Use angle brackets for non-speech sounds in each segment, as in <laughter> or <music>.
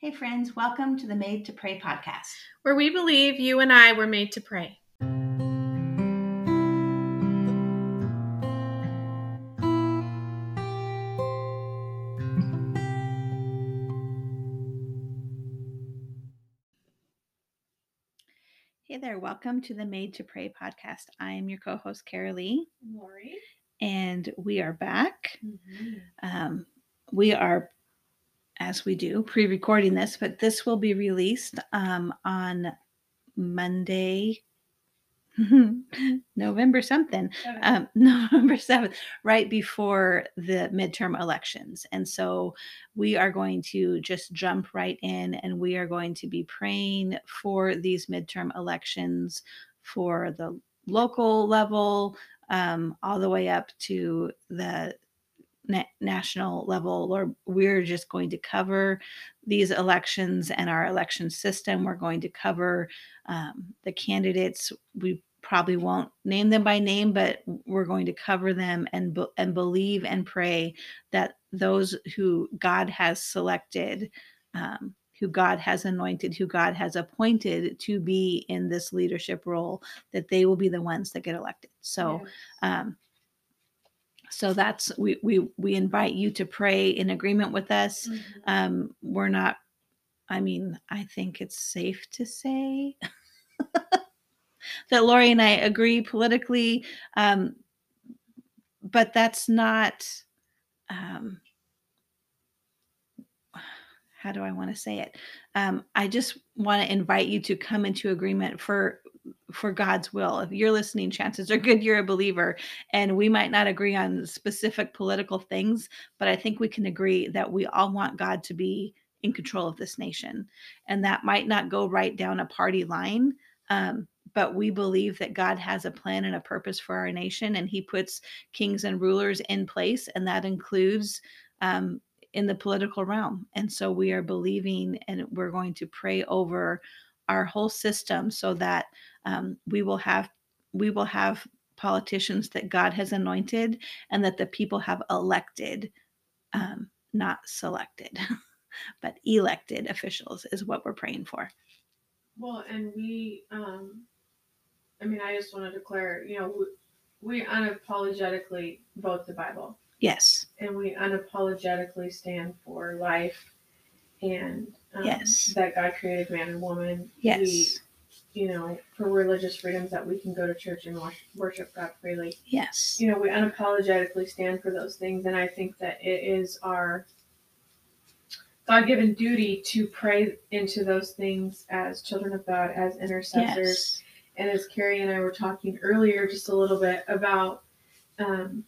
Hey, friends, welcome to the Made to Pray podcast, where we believe you and I were made to pray. Hey there, welcome to the Made to Pray podcast. I am your co host, Carolee. Lori. And we are back. Mm-hmm. Um, we are as we do, pre recording this, but this will be released um, on Monday, <laughs> November something, um, <laughs> November 7th, right before the midterm elections. And so we are going to just jump right in and we are going to be praying for these midterm elections for the local level, um, all the way up to the na- national level, or we're just going to cover these elections and our election system. We're going to cover um, the candidates. We probably won't name them by name, but we're going to cover them and be- and believe and pray that those who God has selected. Um, who God has anointed, who God has appointed to be in this leadership role, that they will be the ones that get elected. So, yes. um, so that's we we we invite you to pray in agreement with us mm-hmm. um we're not i mean i think it's safe to say <laughs> that lori and i agree politically um but that's not um <sighs> how do i want to say it um i just want to invite you to come into agreement for for God's will. If you're listening, chances are good you're a believer. And we might not agree on specific political things, but I think we can agree that we all want God to be in control of this nation. And that might not go right down a party line. Um, but we believe that God has a plan and a purpose for our nation, and He puts kings and rulers in place, and that includes um, in the political realm. And so we are believing and we're going to pray over our whole system so that um, we will have we will have politicians that God has anointed and that the people have elected, um, not selected, <laughs> but elected officials is what we're praying for. Well, and we, um, I mean, I just want to declare, you know, we, we unapologetically vote the Bible. Yes. And we unapologetically stand for life and um, yes. that God created man and woman. Yes. You know, for religious freedoms that we can go to church and worship God freely. Yes. You know, we unapologetically stand for those things. And I think that it is our God given duty to pray into those things as children of God, as intercessors. Yes. And as Carrie and I were talking earlier, just a little bit about um,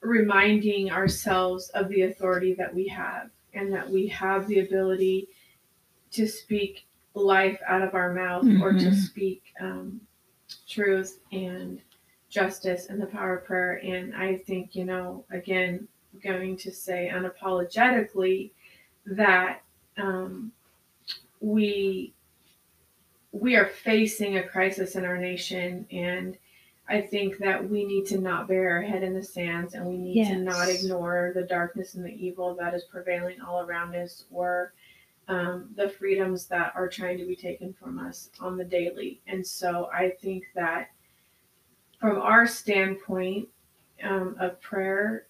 reminding ourselves of the authority that we have and that we have the ability to speak life out of our mouth mm-hmm. or to mm-hmm. speak um, truth and justice and the power of prayer. And I think, you know, again, going to say unapologetically that um, we we are facing a crisis in our nation and I think that we need to not bury our head in the sands and we need yes. to not ignore the darkness and the evil that is prevailing all around us or um, the freedoms that are trying to be taken from us on the daily. And so I think that from our standpoint um, of prayer,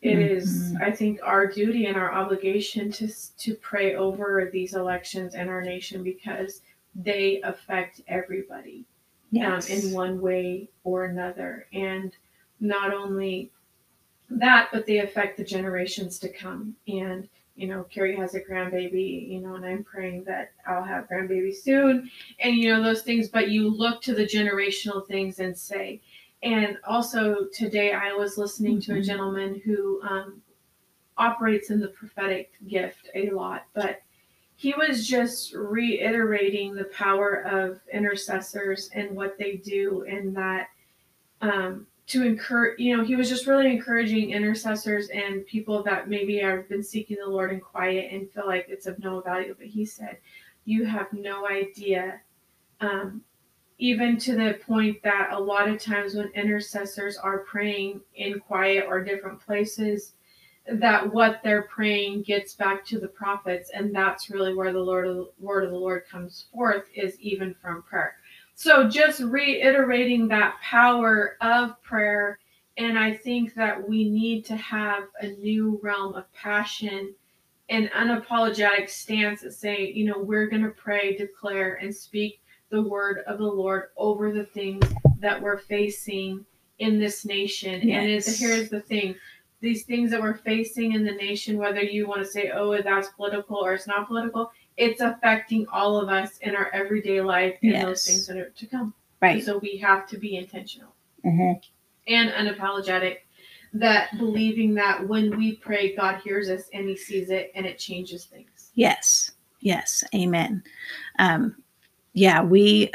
it mm-hmm. is, I think, our duty and our obligation to to pray over these elections and our nation because they affect everybody yes. um, in one way or another. And not only that, but they affect the generations to come. And you know, Carrie has a grandbaby, you know, and I'm praying that I'll have grandbaby soon, and you know those things. But you look to the generational things and say, and also today I was listening mm-hmm. to a mm-hmm. gentleman who um, operates in the prophetic gift a lot, but he was just reiterating the power of intercessors and what they do and that um, to encourage you know he was just really encouraging intercessors and people that maybe have been seeking the lord in quiet and feel like it's of no value. But he said you have no idea. Um, even to the point that a lot of times when intercessors are praying in quiet or different places that what they're praying gets back to the prophets. And that's really where the lord the, word of the lord comes forth is even from prayer so just reiterating that power of prayer and i think that we need to have a new realm of passion and unapologetic stance that say you know we're going to pray declare and speak the word of the lord over the things that we're facing in this nation yes. and here's the thing these things that we're facing in the nation, whether you want to say, oh, that's political or it's not political, it's affecting all of us in our everyday life and yes. those things that are to come. Right. So we have to be intentional mm-hmm. and unapologetic that believing that when we pray, God hears us and he sees it and it changes things. Yes. Yes. Amen. Um, yeah, we,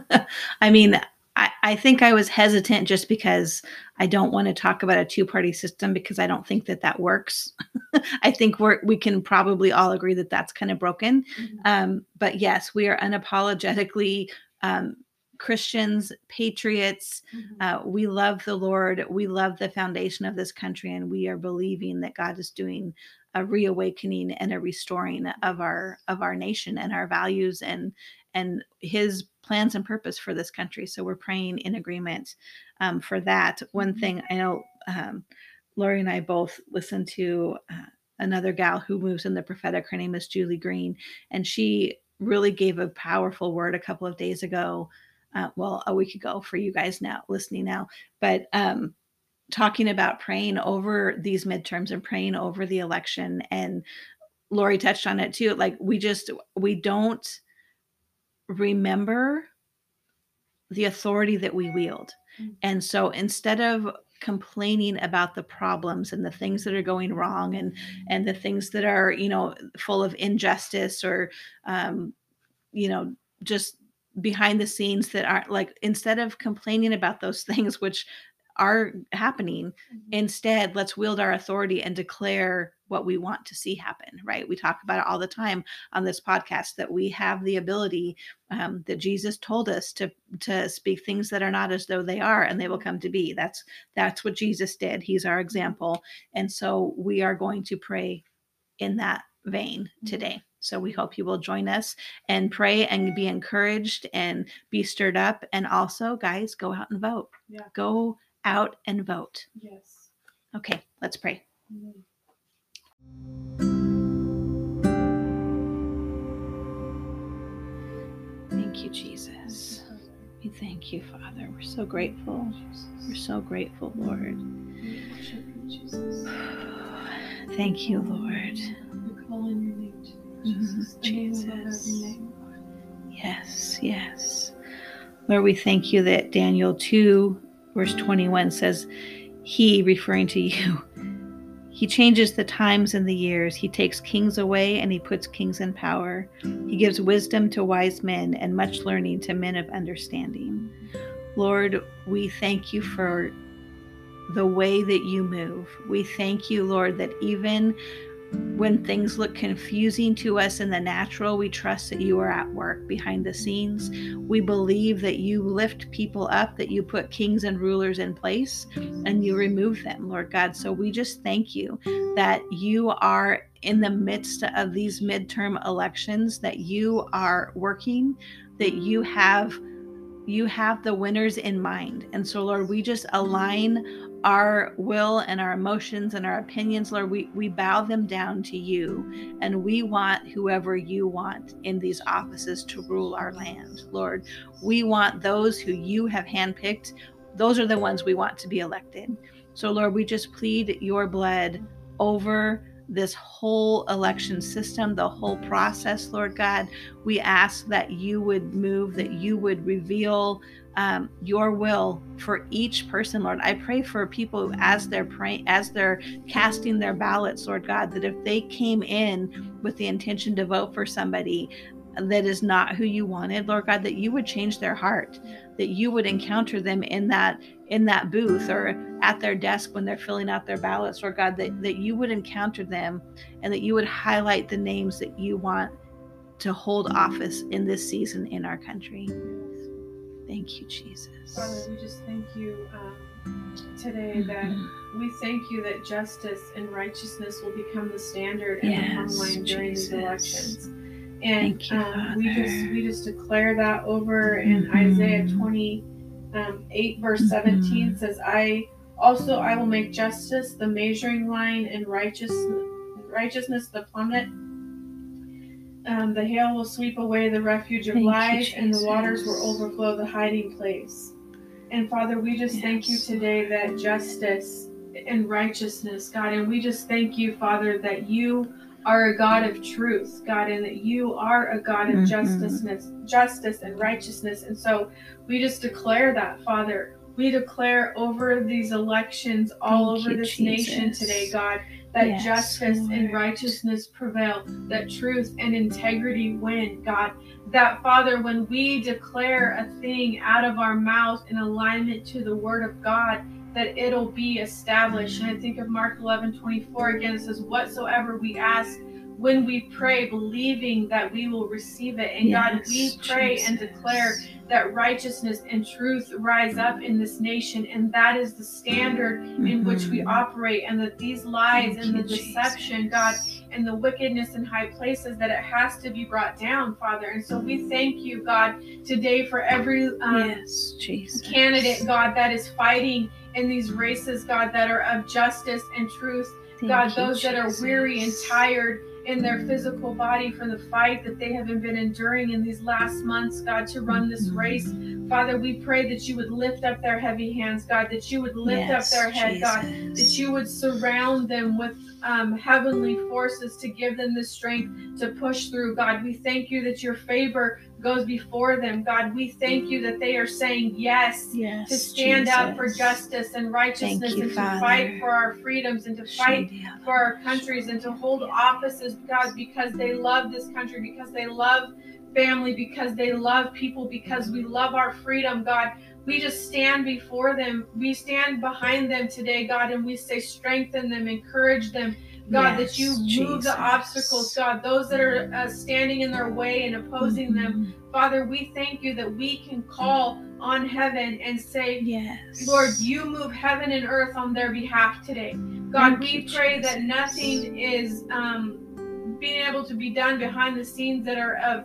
<laughs> I mean, I, I think I was hesitant just because I don't want to talk about a two party system because I don't think that that works. <laughs> I think we're, we can probably all agree that that's kind of broken. Mm-hmm. Um, but yes, we are unapologetically um, Christians, patriots. Mm-hmm. Uh, we love the Lord. We love the foundation of this country, and we are believing that God is doing a reawakening and a restoring of our of our nation and our values and and His plans and purpose for this country. So we're praying in agreement um, for that. One mm-hmm. thing I know, um, Lori and I both listened to uh, another gal who moves in the prophetic. Her name is Julie Green, and she really gave a powerful word a couple of days ago. Uh, well, a week ago for you guys now listening now, but um, talking about praying over these midterms and praying over the election. And Lori touched on it too. Like we just we don't remember the authority that we wield. Mm-hmm. And so instead of complaining about the problems and the things that are going wrong and and the things that are you know full of injustice or um you know just behind the scenes that aren't like instead of complaining about those <laughs> things which are happening. Mm-hmm. Instead, let's wield our authority and declare what we want to see happen, right? We talk about it all the time on this podcast that we have the ability um, that Jesus told us to to speak things that are not as though they are, and they will come to be. That's that's what Jesus did. He's our example, and so we are going to pray in that vein mm-hmm. today. So we hope you will join us and pray and be encouraged and be stirred up. And also, guys, go out and vote. Yeah. Go out and vote. Yes. Okay, let's pray. Mm-hmm. You, Jesus. We thank you, Father. We're so grateful. We're so grateful, Lord. Thank you, Lord. Jesus. Yes, yes. Lord, we thank you that Daniel 2 verse 21 says, He, referring to you, He changes the times and the years. He takes kings away and He puts kings in power. He gives wisdom to wise men and much learning to men of understanding. Lord, we thank you for the way that you move. We thank you, Lord, that even when things look confusing to us in the natural, we trust that you are at work behind the scenes. We believe that you lift people up, that you put kings and rulers in place, and you remove them, Lord God. So we just thank you that you are in the midst of these midterm elections, that you are working, that you have you have the winners in mind. And so, Lord, we just align our will and our emotions and our opinions, Lord, we, we bow them down to you. And we want whoever you want in these offices to rule our land, Lord. We want those who you have handpicked. Those are the ones we want to be elected. So, Lord, we just plead your blood over this whole election system, the whole process, Lord God. We ask that you would move, that you would reveal um, your will for each person, Lord. I pray for people as they're praying, as they're casting their ballots, Lord God, that if they came in with the intention to vote for somebody that is not who you wanted, Lord God, that you would change their heart, that you would encounter them in that in that booth or at their desk when they're filling out their ballots, Lord God, that, that you would encounter them and that you would highlight the names that you want to hold office in this season in our country. Thank you, Jesus. Father, we just thank you um, today that Mhm. we thank you that justice and righteousness will become the standard and the Yes, plumb line during these Jesus. elections. And Thank you, um, we just we just declare that over in Mhm. Isaiah twenty um, eight verse seventeen Mhm. says, "I also I will make justice the measuring line and righteousness righteousness the plummet. Um, the hail will sweep away the refuge of Thank you, lies, and the waters will overflow the hiding place." And Father, we just thank you today that justice and righteousness, God, and we just thank you, Father, that you are a God of truth, God, and that you are a God of Mhm. justice, justice and righteousness. And so we just declare that, Father. We declare over these elections all Thank over you, this nation today, God, that Yes, justice and righteousness prevail, that truth and integrity win, God. That, Father, when we declare a thing out of our mouth in alignment to the Word of God, that it'll be established. And I think of Mark 11 24 again, it says, Whatsoever we ask when we pray, believing that we will receive it. And God, we Yes, pray and declare that righteousness and truth rise up in this nation. And that is the standard in which we Mhm. operate. And that these lies Thank and the you, deception, Jesus. God, and the wickedness in high places, that it has to be brought down, Father. And so we thank you, God, today for every um, yes, Jesus. candidate, God, that is fighting in these races, God, that are of justice and truth. Thank God, you, those that are weary and tired in their physical body from the fight that they have been enduring in these last months, God, to run this race. Father, we pray that you would lift up their heavy hands, God, that you would lift yes, up their head, God, that you would surround them with um, heavenly forces to give them the strength to push through. God, we thank you that your favor goes before them. God, we thank you that they are saying yes yes, to stand up for justice and righteousness you, and to Father. fight for our freedoms and to fight for our countries and to hold offices, God, because they love this country, because they love family, because they love people, because we love our freedom, God. We just stand before them. We stand behind them today, God, and we say, strengthen them, encourage them, God, that you Yes, move the obstacles, God, those that are uh, standing in their way and opposing them. Mhm. Father, we thank you that we can call on heaven and say, Yes. Lord, you move heaven and earth on their behalf today. God, Thank we you, pray that nothing is um, being able to be done behind the scenes that are of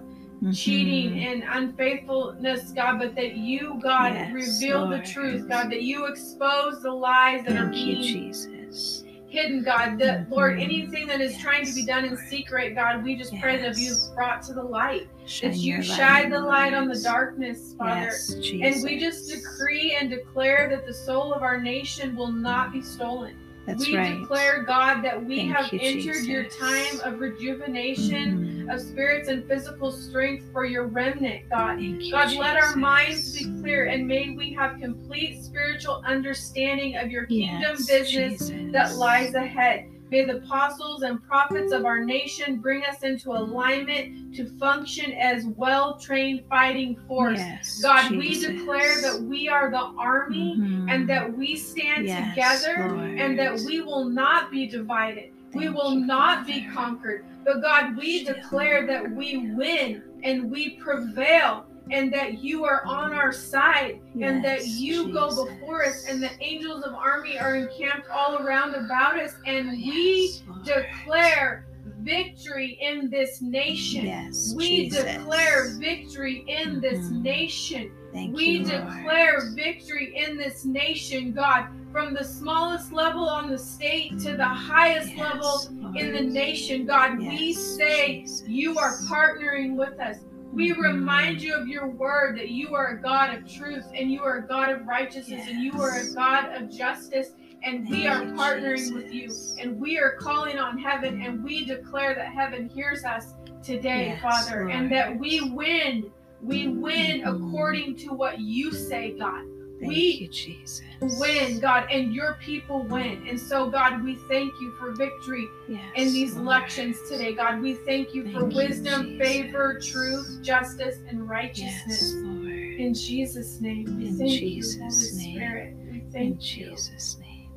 cheating Mhm. and unfaithfulness, God, but that you, God, Yes, reveal the Lord. truth, God, that you expose the lies that are Thank you, being Jesus. hidden, God. That, Lord, Mhm. anything that is trying to be done in Lord. secret, God, we just pray that you brought to the light, Shine that you shine the light on the darkness, Father. Yes, Jesus. And we just decree and declare that the soul of our nation will not be stolen. That's we right. declare, God, that we Thank have you, entered your time of rejuvenation, Mhm. Of spirits and physical strength for your remnant, God. You, God, let our minds be clear and may we have complete spiritual understanding of your kingdom Yes, business Jesus. that lies ahead. May the apostles and prophets of our nation bring us into alignment to function as well trained fighting force. Yes, God, Jesus. we declare that we are the army Mhm. and that we stand Yes, together Lord. and that we will not be divided. We will not be conquered. But God, we declare that we win and we prevail and that you are on our side and that Yes, you go before us and the angels of army are encamped all around about us and we Yes, Lord. declare victory in this nation. Yes, We Jesus. declare victory in this Mhm. nation. Thank we you, Lord. declare victory in this nation, God, from the smallest level on the state to the highest Yes, level in the nation, God. we say Jesus. you are partnering with us. We Mhm. remind you of your word that you are a God of truth and you are a God of righteousness and you are a God of justice. And we are partnering with you and we are calling on heaven and we declare that heaven hears us today, Yes, Father, and that we win. We win Mhm. according to what you say, God. Thank we you, Jesus. Win, God, and your people win. And so, God, we thank you for victory Yes, in these Lord. elections today, God. We thank you for you, wisdom, Jesus. favor, truth, justice, and Yes, righteousness. Lord. In Jesus' name, we In thank Jesus' you, Holy name. Spirit. We In you. Jesus' name.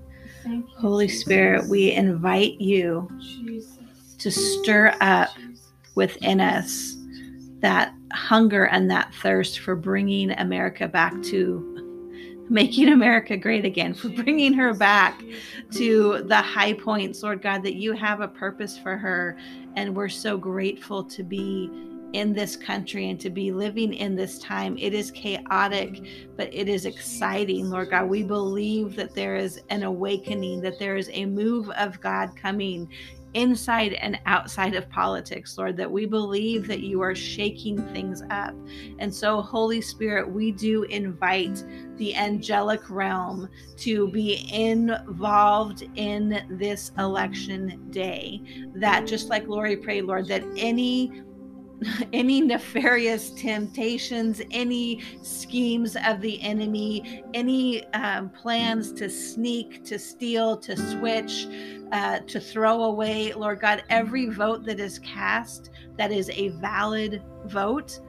Thank you, Holy Jesus. Spirit, we invite you Jesus. to stir up Jesus. within us that hunger and that thirst for bringing America back to making America great again, for bringing her back to the high points, Lord God, that you have a purpose for her. And we're so grateful to be in this country and to be living in this time. It is chaotic, but it is exciting, Lord God. We believe that there is an awakening, that there is a move of God coming inside and outside of politics, Lord, that we believe that you are shaking things up. And so, Holy Spirit, we do invite the angelic realm to be involved in this election day. That just like Lori prayed, Lord, that any <laughs> any nefarious temptations, any schemes of the enemy, any um, plans to sneak, to steal, to switch, uh, to throw away, Lord God, every vote that is cast that is a valid vote.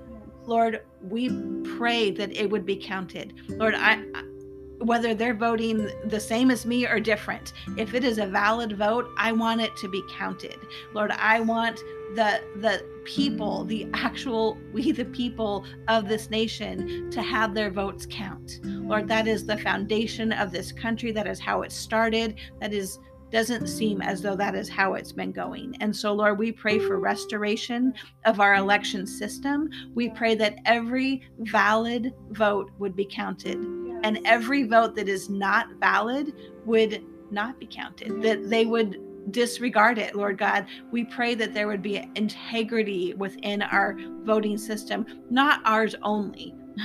Lord, we pray that it would be counted. Lord, I, whether they're voting the same as me or different. If it is a valid vote, I want it to be counted. Lord, I want the the people, the actual <laughs> we the people of this nation to have their votes count. Lord, that is the foundation of this country. That is how it started. That is doesn't seem as though that is how it's been going. And so, Lord, we pray for restoration of our election system. We pray that every valid vote would be counted and every vote that is not valid would not be counted, that they would disregard it, Lord God. We pray that there would be integrity within our voting system, not ours only. <laughs>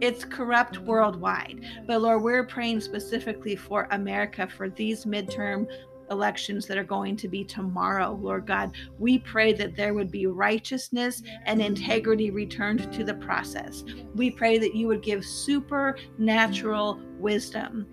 It's corrupt worldwide. But Lord, we're praying specifically for America for these midterm elections that are going to be tomorrow, Lord God. We pray that there would be righteousness and integrity returned to the process. We pray that you would give supernatural wisdom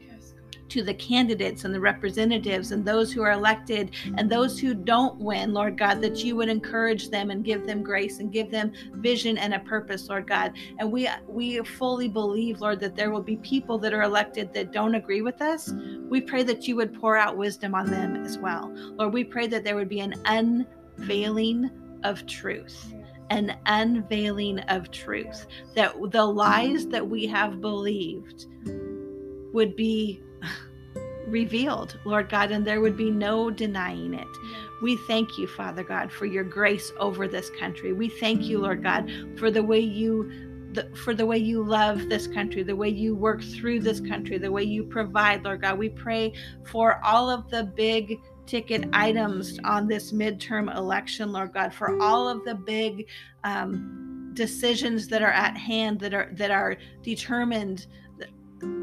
to the candidates and the representatives and those who are elected and those who don't win, Lord God, that you would encourage them and give them grace and give them vision and a purpose, Lord God. And we we fully believe, Lord, that there will be people that are elected that don't agree with us. We pray that you would pour out wisdom on them as well. Lord, we pray that there would be an unveiling of truth an unveiling of truth that the lies that we have believed would be revealed, Lord God, and there would be no denying it. We thank you, Father God, for your grace over this country. We thank you, Lord God, for the way you the, for the way you love this country, the way you work through this country, the way you provide, Lord God. We pray for all of the big ticket items on this midterm election, Lord God, for all of the big um, decisions that are at hand that are that are determined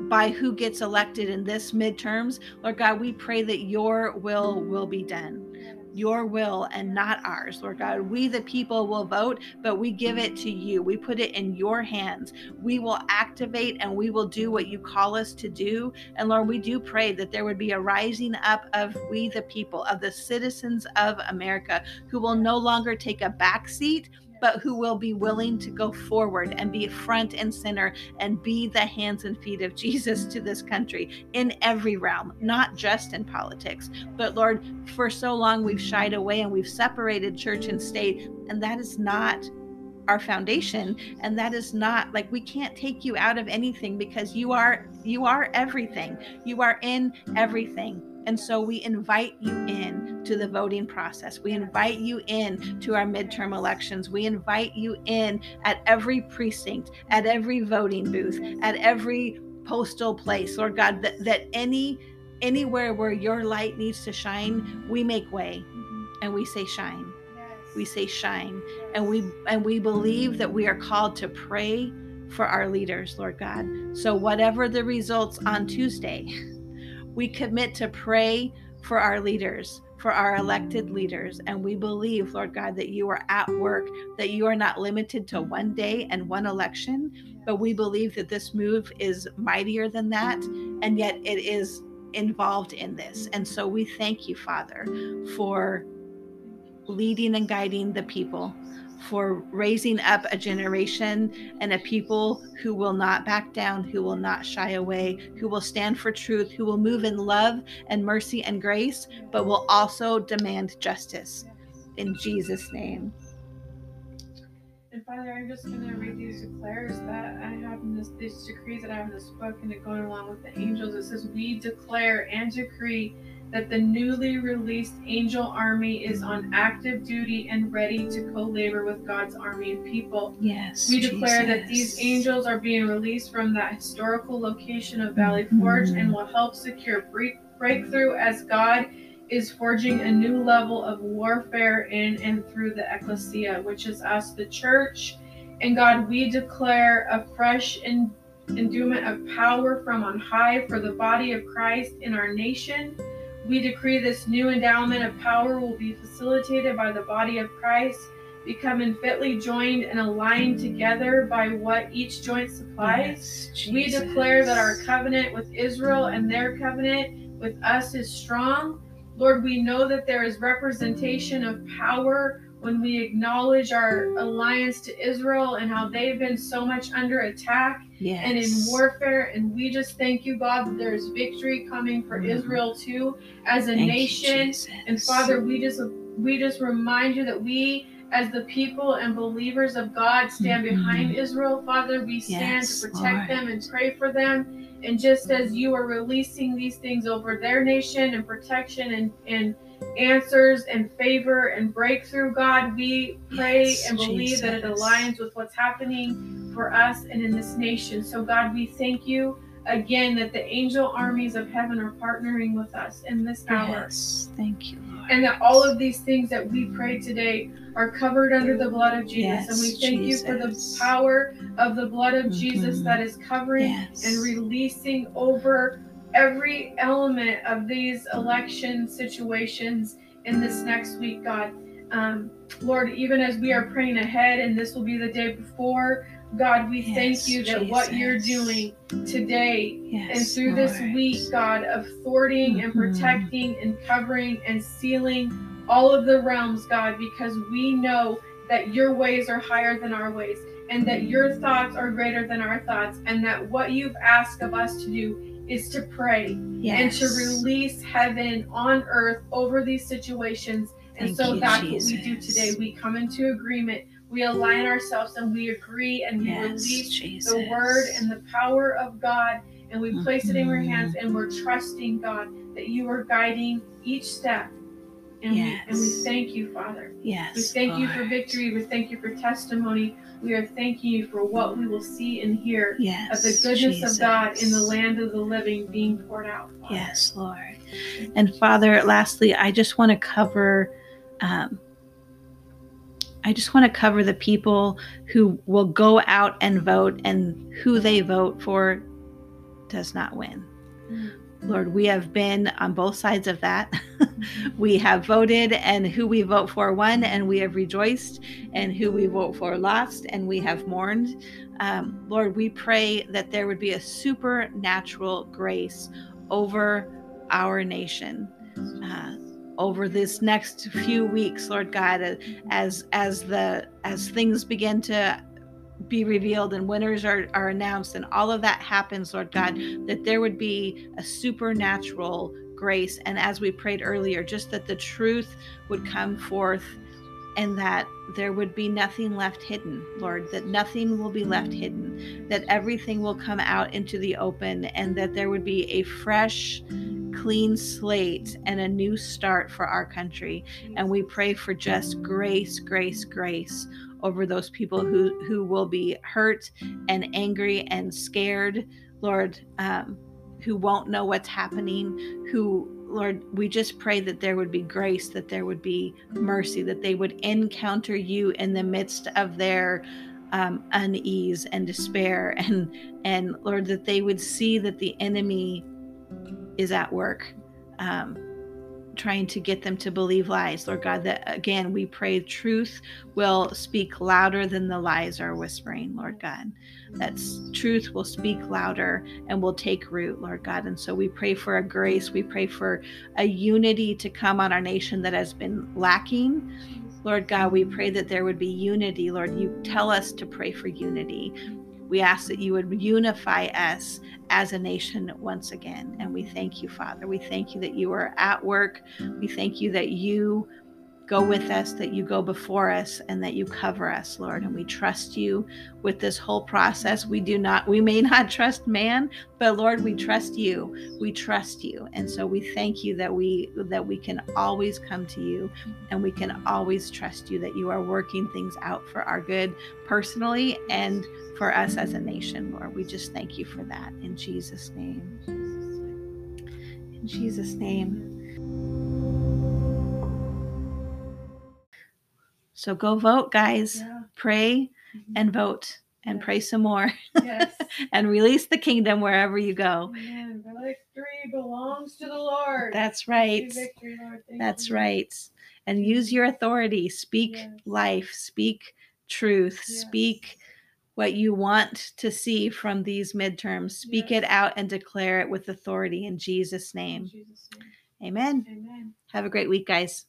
by who gets elected in this midterms. Lord God, we pray that your will will be done. Your will and not ours, Lord God. We, the people, will vote, but we give it to you. We put it in your hands. We will activate and we will do what you call us to do. And Lord, we do pray that there would be a rising up of we, the people, of the citizens of America, who will no longer take a back seat, but who will be willing to go forward and be front and center and be the hands and feet of Jesus to this country in every realm, not just in politics. But Lord, for so long we've shied away and we've separated church and state, and that is not our foundation and that is not like we can't take you out of anything because you are you are everything. You are in everything. And so we invite you in to the voting process. We invite you in to our midterm elections. We invite you in at every precinct, at every voting booth, at every postal place, Lord God, that, that any anywhere where your light needs to shine, we make way and we say shine. We say shine. And we and we believe that we are called to pray for our leaders, Lord God. So whatever the results on Tuesday, <laughs> we commit to pray for our leaders, for our elected leaders. And we believe, Lord God, that you are at work, that you are not limited to one day and one election, but we believe that this move is mightier than that. And yet it is involved in this. And so we thank you, Father, for leading and guiding the people for raising up a generation and a people who will not back down, who will not shy away, who will stand for truth, who will move in love and mercy and grace, but will also demand justice. In Jesus' name. And Father, I'm just going to read these declares that I have in this, these decrees that I have in this book, and it going along with the angels. It says, We declare and decree that the newly released angel army is on active duty and ready to co labor with God's army and people. Yes. We declare that these angels are being released from that historical location of Valley Forge Mhm. and will help secure break- breakthrough as God is forging a new level of warfare in and through the ecclesia, which is us, the church. And God, we declare a fresh en- endowment of power from on high for the body of Christ in our nation. We decree this new endowment of power will be facilitated by the body of Christ, becoming fitly joined and aligned together by what each joint supplies. Yes, We declare that our covenant with Israel and their covenant with us is strong. Lord, we know that there is representation of power when we acknowledge our alliance to Israel and how they've been so much under attack yes. and in warfare. And we just thank you, God, that there's victory coming for Mhm. Israel too as a Thank nation. Jesus. And Father, we just we just remind you that we as the people and believers of God stand Mhm. behind Israel. Father, we stand Yes, to protect Lord. them and pray for them. And just as you are releasing these things over their nation and protection and, and answers and favor and breakthrough, God, we pray Yes, and believe that it aligns with what's happening for us and in this nation. So, God, we thank you again that the angel armies of heaven are partnering with us in this hour Yes. Thank you, Lord. and that all of these things that we pray today are covered under the blood of Jesus. Yes, and we thank you for the power of the blood of Jesus Mhm. that is covering Yes. and releasing over every element of these election situations in this next week, God. Um, Lord, even as we are praying ahead, and this will be the day before, God, we Yes, thank you that what you're doing today Yes, and through this week, God, of thwarting and Mhm. protecting and covering and sealing all of the realms, God, because we know that your ways are higher than our ways and that your thoughts are greater than our thoughts, and that what you've asked of us to do is to pray yes. and to release heaven on earth over these situations. And Thank so you, that's what we do today. We come into agreement, we align ourselves, and we agree and we Yes, release Jesus. the word and the power of God, and we place it in your Mhm. hands, and we're trusting God that you are guiding each step. And, we, and we thank you, Father. Yes. We thank you for victory. We thank you for testimony. We are thanking you for what we will see and hear Yes. of the goodness Jesus. of God in the land of the living being poured out. Father. Yes, Lord. And Father, lastly, I just want to cover. Um, I just want to cover the people who will go out and vote, and who they vote for does not win. Mm. Lord, we have been on both sides of that. <laughs> we have voted, and who we vote for won, and we have rejoiced, and who we vote for lost, and we have mourned. Um, Lord, we pray that there would be a supernatural grace over our nation. Uh, over this next few weeks, Lord God, as as the as things begin to be revealed and winners are, are announced and all of that happens, Lord God, that there would be a supernatural grace. And as we prayed earlier, just that the truth would come forth and that there would be nothing left hidden, Lord, that nothing will be left hidden, that everything will come out into the open, and that there would be a fresh, clean slate and a new start for our country. And we pray for just grace, grace, grace over those people who who will be hurt and angry and scared, Lord, um, who won't know what's happening, who Lord, we just pray that there would be grace, that there would be mercy, that they would encounter you in the midst of their um, unease and despair, <laughs> and and Lord, that they would see that the enemy is at work, um, trying to get them to believe lies. Lord God, that again we pray truth will speak louder than the lies are whispering. Lord God, that truth will speak louder and will take root, Lord God. And so we pray for a grace. We pray for a unity to come on our nation that has been lacking. Lord God, we pray that there would be unity. Lord, you tell us to pray for unity. We ask that you would unify us as a nation once again. And we thank you, Father. We thank you that you are at work. We thank you that you go with us, that you go before us, and that you cover us, Lord. And we trust you with this whole process. We do not, we may not trust man, but Lord, we trust you. We trust you. And so we thank you that we that we can always come to you and we can always trust you that you are working things out for our good personally and for us as a nation, Lord. We just thank you for that in Jesus' name. In Jesus' name. So go vote, guys. Yeah. Pray Mhm. and vote and Yes. pray some more Yes. <laughs> and release the kingdom wherever you go. Amen. The victory belongs to the Lord. That's right. victory, Lord. That's you. right. And use your authority. Speak Yes. life, speak truth, Yes. speak what you want to see from these midterms. Speak it out and declare it with authority in Jesus' In name. Jesus' name. Amen. Amen. Have a great week, guys.